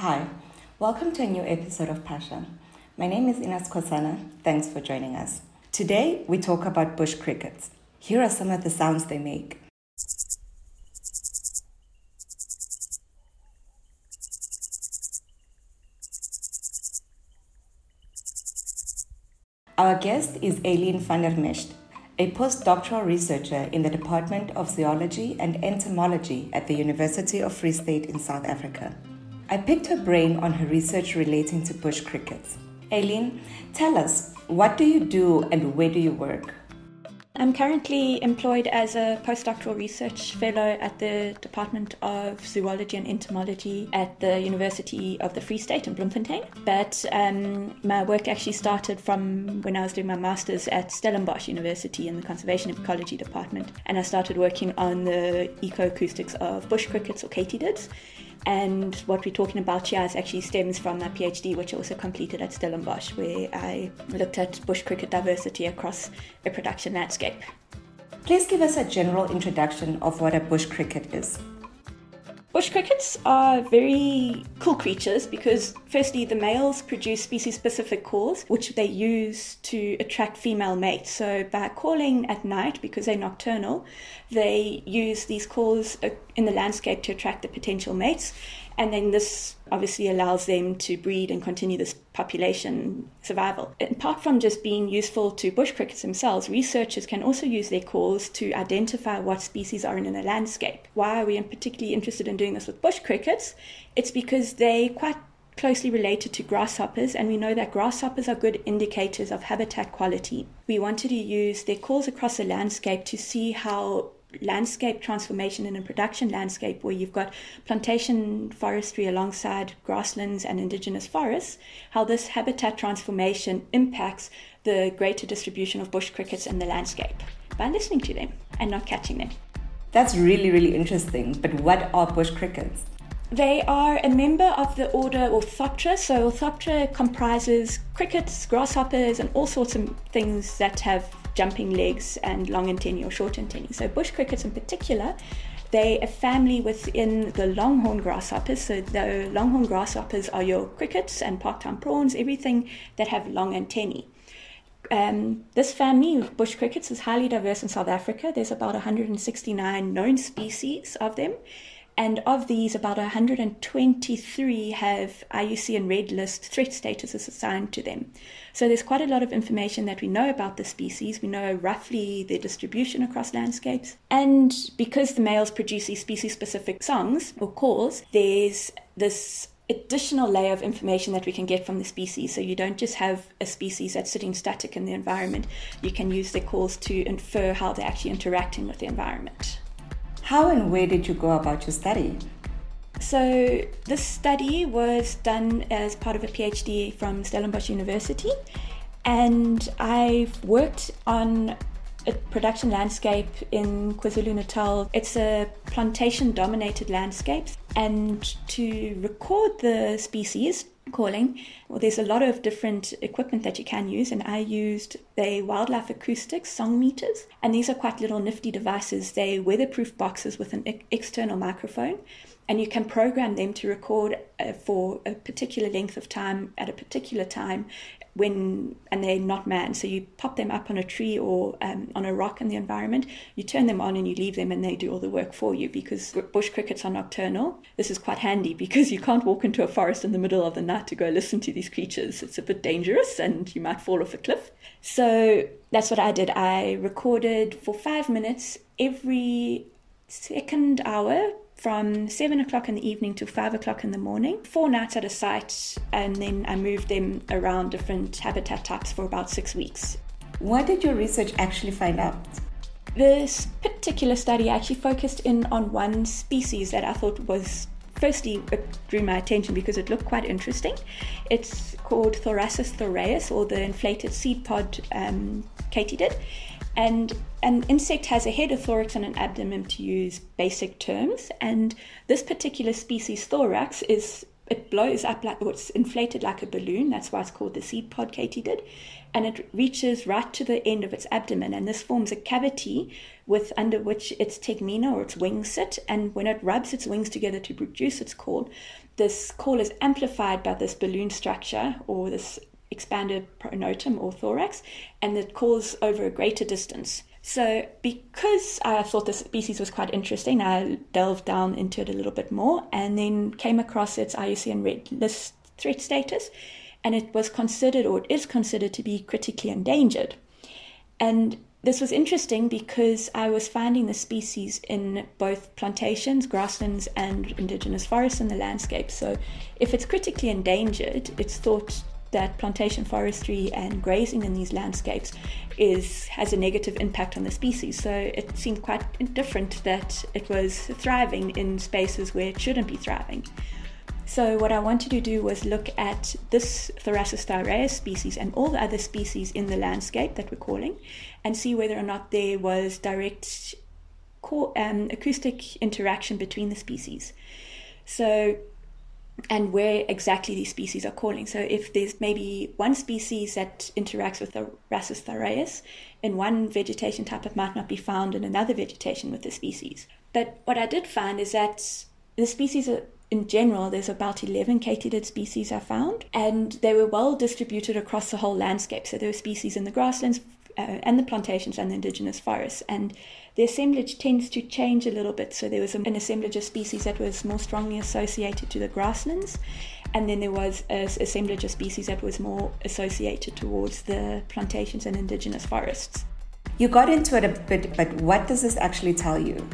Hi, welcome to a new episode of Pasha. My name is Ines Kosana. Thanks for joining us. Today, we talk about bush crickets. Here are some of the sounds they make. Our guest is Eileen van der Mesht, a postdoctoral researcher in the Department of Zoology and Entomology at the University of Free State in South Africa. I picked her brain on her research relating to bush crickets. Eileen, tell us, what do you do and where do you work? I'm currently employed as a postdoctoral research fellow at the Department of Zoology and Entomology at the University of the Free State in Bloemfontein. But um, my work actually started from when I was doing my master's at Stellenbosch University in the Conservation Ecology Department. And I started working on the ecoacoustics of bush crickets or katydids and what we're talking about here is actually stems from my PhD, which I also completed at Stellenbosch, where I looked at bush cricket diversity across a production landscape. Please give us a general introduction of what a bush cricket is. Bush crickets are very cool creatures because, firstly, the males produce species specific calls, which they use to attract female mates. So, by calling at night, because they're nocturnal, they use these calls uh, in the landscape to attract the potential mates. And then this obviously allows them to breed and continue this population survival. Apart from just being useful to bush crickets themselves, researchers can also use their calls to identify what species are in a landscape. Why are we particularly interested in doing this with bush crickets? It's because they quite closely related to grasshoppers, and we know that grasshoppers are good indicators of habitat quality. We wanted to use their calls across the landscape to see how landscape transformation in a production landscape where you've got plantation forestry alongside grasslands and indigenous forests, how this habitat transformation impacts the greater distribution of bush crickets in the landscape by listening to them and not catching them. That's really, really interesting. But what are bush crickets? They are a member of the order Orthoptera. So, Orthoptera comprises crickets, grasshoppers, and all sorts of things that have jumping legs and long antennae or short antennae. So bush crickets in particular, they're a family within the longhorn grasshoppers. So the longhorn grasshoppers are your crickets and Parktown prawns, everything that have long antennae. Um, this family of bush crickets is highly diverse in South Africa. There's about 169 known species of them. And of these, about 123 have IUCN red list threat status assigned to them. So there's quite a lot of information that we know about the species. We know roughly their distribution across landscapes. And because the males produce these species specific songs or calls, there's this additional layer of information that we can get from the species. So you don't just have a species that's sitting static in the environment, you can use their calls to infer how they're actually interacting with the environment. How and where did you go about your study? So, this study was done as part of a PhD from Stellenbosch University, and I've worked on a production landscape in KwaZulu Natal. It's a plantation dominated landscape, and to record the species, calling. Well, there's a lot of different equipment that you can use, and I used the Wildlife Acoustics song meters, and these are quite little nifty devices. They weatherproof boxes with an external microphone, and you can program them to record uh, for a particular length of time at a particular time when and they're not manned. So you pop them up on a tree or um, on a rock in the environment. You turn them on and you leave them, and they do all the work for you. Because bush crickets are nocturnal, this is quite handy because you can't walk into a forest in the middle of the night to go listen to these creatures. It's a bit dangerous, and you might fall off a cliff. So that's what I did. I recorded for five minutes every second hour from seven o'clock in the evening to five o'clock in the morning, four nights at a site, and then I moved them around different habitat types for about six weeks. What did your research actually find out? This particular study actually focused in on one species that I thought was firstly it drew my attention because it looked quite interesting. It's called Thoracistus thyraeus or the inflated seed pod um, katydid. And an insect has a head, a thorax, and an abdomen to use basic terms. And this particular species, thorax, is it blows up like it's inflated like a balloon. That's why it's called the seed pod katydid. And it reaches right to the end of its abdomen, and this forms a cavity with under which its tegmina or its wings sit, and when it rubs its wings together to produce its call, this call is amplified by this balloon structure or this expanded pronotum or thorax, and it calls over a greater distance. So, because I thought this species was quite interesting, I delved down into it a little bit more and then came across its IUCN Red List threat status, and it was considered or it is considered to be critically endangered. And this was interesting because I was finding the species in both plantations, grasslands, and indigenous forests in the landscape. So, if it's critically endangered, it's thought that plantation forestry and grazing in these landscapes is has a negative impact on the species. So it seemed quite different that it was thriving in spaces where it shouldn't be thriving. So what I wanted to do was look at this Thoracistus thyraeus species and all the other species in the landscape that we're calling, and see whether or not there was direct um, acoustic interaction between the species. So and where exactly these species are calling. So if there's maybe one species that interacts with the Rhasis thyraeus in one vegetation type, it might not be found in another vegetation with the species. But what I did find is that the species are, in general, there's about 11 katydid species I found, and they were well distributed across the whole landscape. So there were species in the grasslands uh, and the plantations and the indigenous forests. And the assemblage tends to change a little bit. So there was an assemblage of species that was more strongly associated to the grasslands, and then there was an assemblage of species that was more associated towards the plantations and indigenous forests. You got into it a bit, but what does this actually tell you?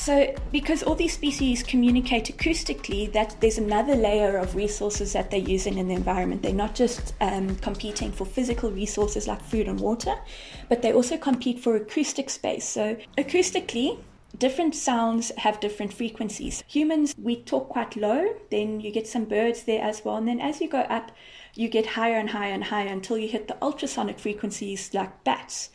So, because all these species communicate acoustically, that there's another layer of resources that they're using in the environment. They're not just um, competing for physical resources like food and water, but they also compete for acoustic space. So, acoustically, different sounds have different frequencies. Humans, we talk quite low, then you get some birds there as well, and then as you go up, you get higher and higher and higher until you hit the ultrasonic frequencies like bats.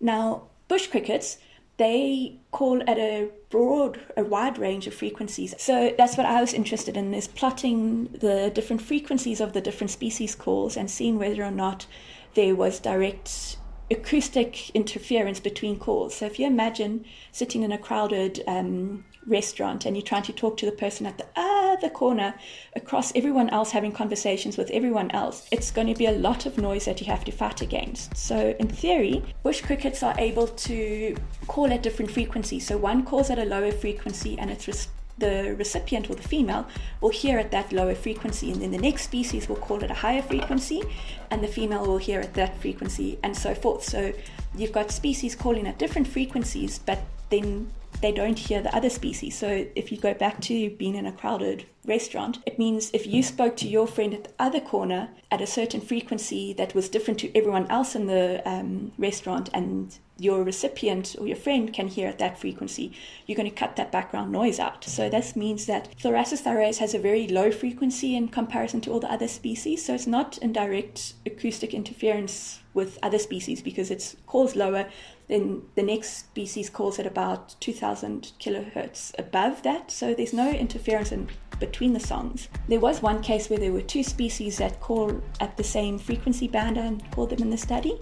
Now, bush crickets they call at a broad, a wide range of frequencies. So that's what I was interested in is plotting the different frequencies of the different species calls and seeing whether or not there was direct acoustic interference between calls. So if you imagine sitting in a crowded um, restaurant and you're trying to talk to the person at the other corner across everyone else having conversations with everyone else, it's going to be a lot of noise that you have to fight against. So, in theory, bush crickets are able to call at different frequencies. So, one calls at a lower frequency and it's res- the recipient or the female will hear at that lower frequency, and then the next species will call at a higher frequency, and the female will hear at that frequency, and so forth. So, you've got species calling at different frequencies, but then they don't hear the other species. So if you go back to being in a crowded restaurant, it means if you spoke to your friend at the other corner at a certain frequency that was different to everyone else in the um, restaurant and your recipient or your friend can hear at that frequency, you're going to cut that background noise out. So this means that Thoracistus thyraeus has a very low frequency in comparison to all the other species. So it's not in direct acoustic interference with other species because its calls lower. Then the next species calls at about 2000 kilohertz above that. So there's no interference in between the songs. There was one case where there were two species that call at the same frequency band and called them in the study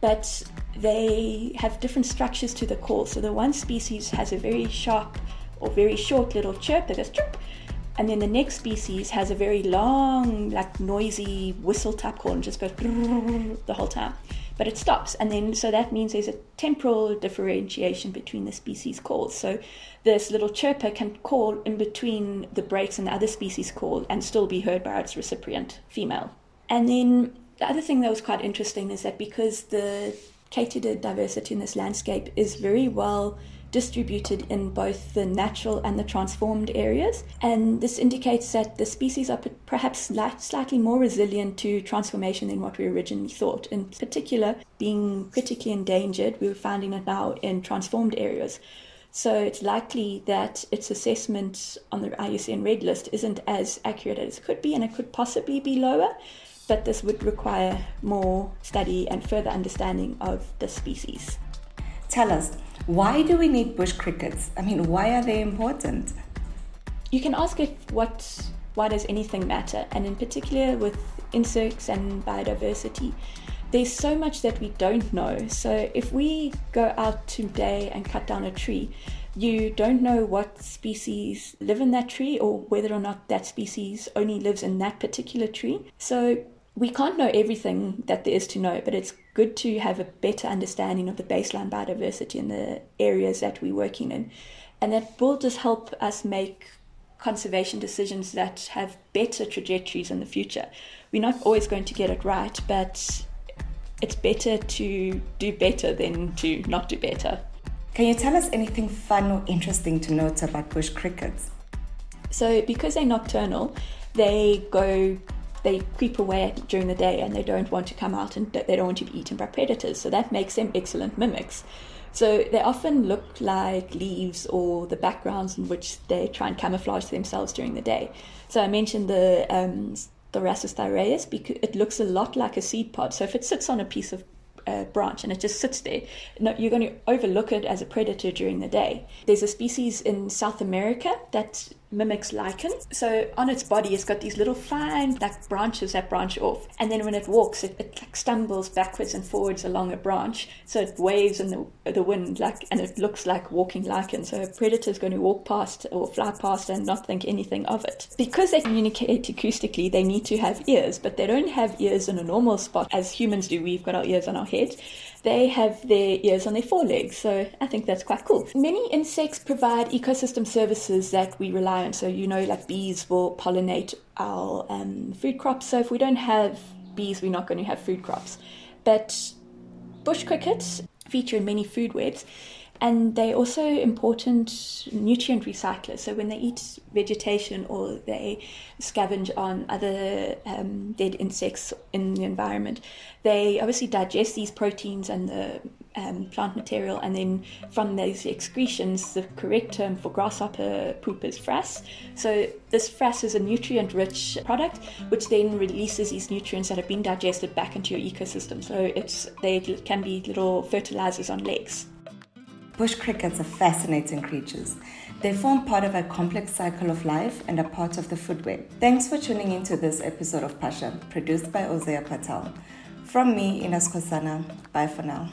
but they have different structures to the call. So the one species has a very sharp or very short little chirp that goes chirp, and then the next species has a very long, like noisy whistle type call and just goes the whole time. But it stops, and then so that means there's a temporal differentiation between the species calls. So this little chirper can call in between the breaks and the other species call and still be heard by its recipient female. And then the other thing that was quite interesting is that because the katydid diversity in this landscape is very well distributed in both the natural and the transformed areas. And this indicates that the species are perhaps slightly more resilient to transformation than what we originally thought. In particular, being critically endangered, we are finding it now in transformed areas. So it's likely that its assessment on the IUCN Red List isn't as accurate as it could be, and it could possibly be lower but this would require more study and further understanding of the species. Tell us, why do we need bush crickets? I mean, why are they important? You can ask if what why does anything matter, and in particular with insects and biodiversity, there's so much that we don't know. So if we go out today and cut down a tree, you don't know what species live in that tree or whether or not that species only lives in that particular tree. So we can't know everything that there is to know, but it's good to have a better understanding of the baseline biodiversity in the areas that we're working in. And that will just help us make conservation decisions that have better trajectories in the future. We're not always going to get it right, but it's better to do better than to not do better. Can you tell us anything fun or interesting to note about bush crickets? So, because they're nocturnal, they go, they creep away during the day and they don't want to come out and they don't want to be eaten by predators. So, that makes them excellent mimics. So, they often look like leaves or the backgrounds in which they try and camouflage themselves during the day. So, I mentioned the um, Thoracistus thyraeus because it looks a lot like a seed pod. So, if it sits on a piece of uh, branch and it just sits there. No, you're going to overlook it as a predator during the day. There's a species in South America that mimics lichen. So on its body, it's got these little fine like branches that branch off, and then when it walks, it, it like stumbles backwards and forwards along a branch. So it waves in the the wind, like, and it looks like walking lichen. So a predator is going to walk past or fly past and not think anything of it. Because they communicate acoustically, they need to have ears, but they don't have ears in a normal spot as humans do. We've got our ears on our head they have their ears on their forelegs. So I think that's quite cool. Many insects provide ecosystem services that we rely on. So, you know, like bees will pollinate our um, food crops. So if we don't have bees, we're not going to have food crops. But bush crickets feature in many food webs and they're also important nutrient recyclers. So when they eat vegetation or they scavenge on other um, dead insects in the environment, they obviously digest these proteins and the um, plant material, and then from those excretions, the correct term for grasshopper poop is frass. So this frass is a nutrient-rich product, which then releases these nutrients that have been digested back into your ecosystem. So it's they can be little fertilizers on legs. Bush crickets are fascinating creatures. They form part of a complex cycle of life and are part of the food web. Thanks for tuning into this episode of Pasha, produced by Ozea Patel. From me, Ines Kosana. Bye for now.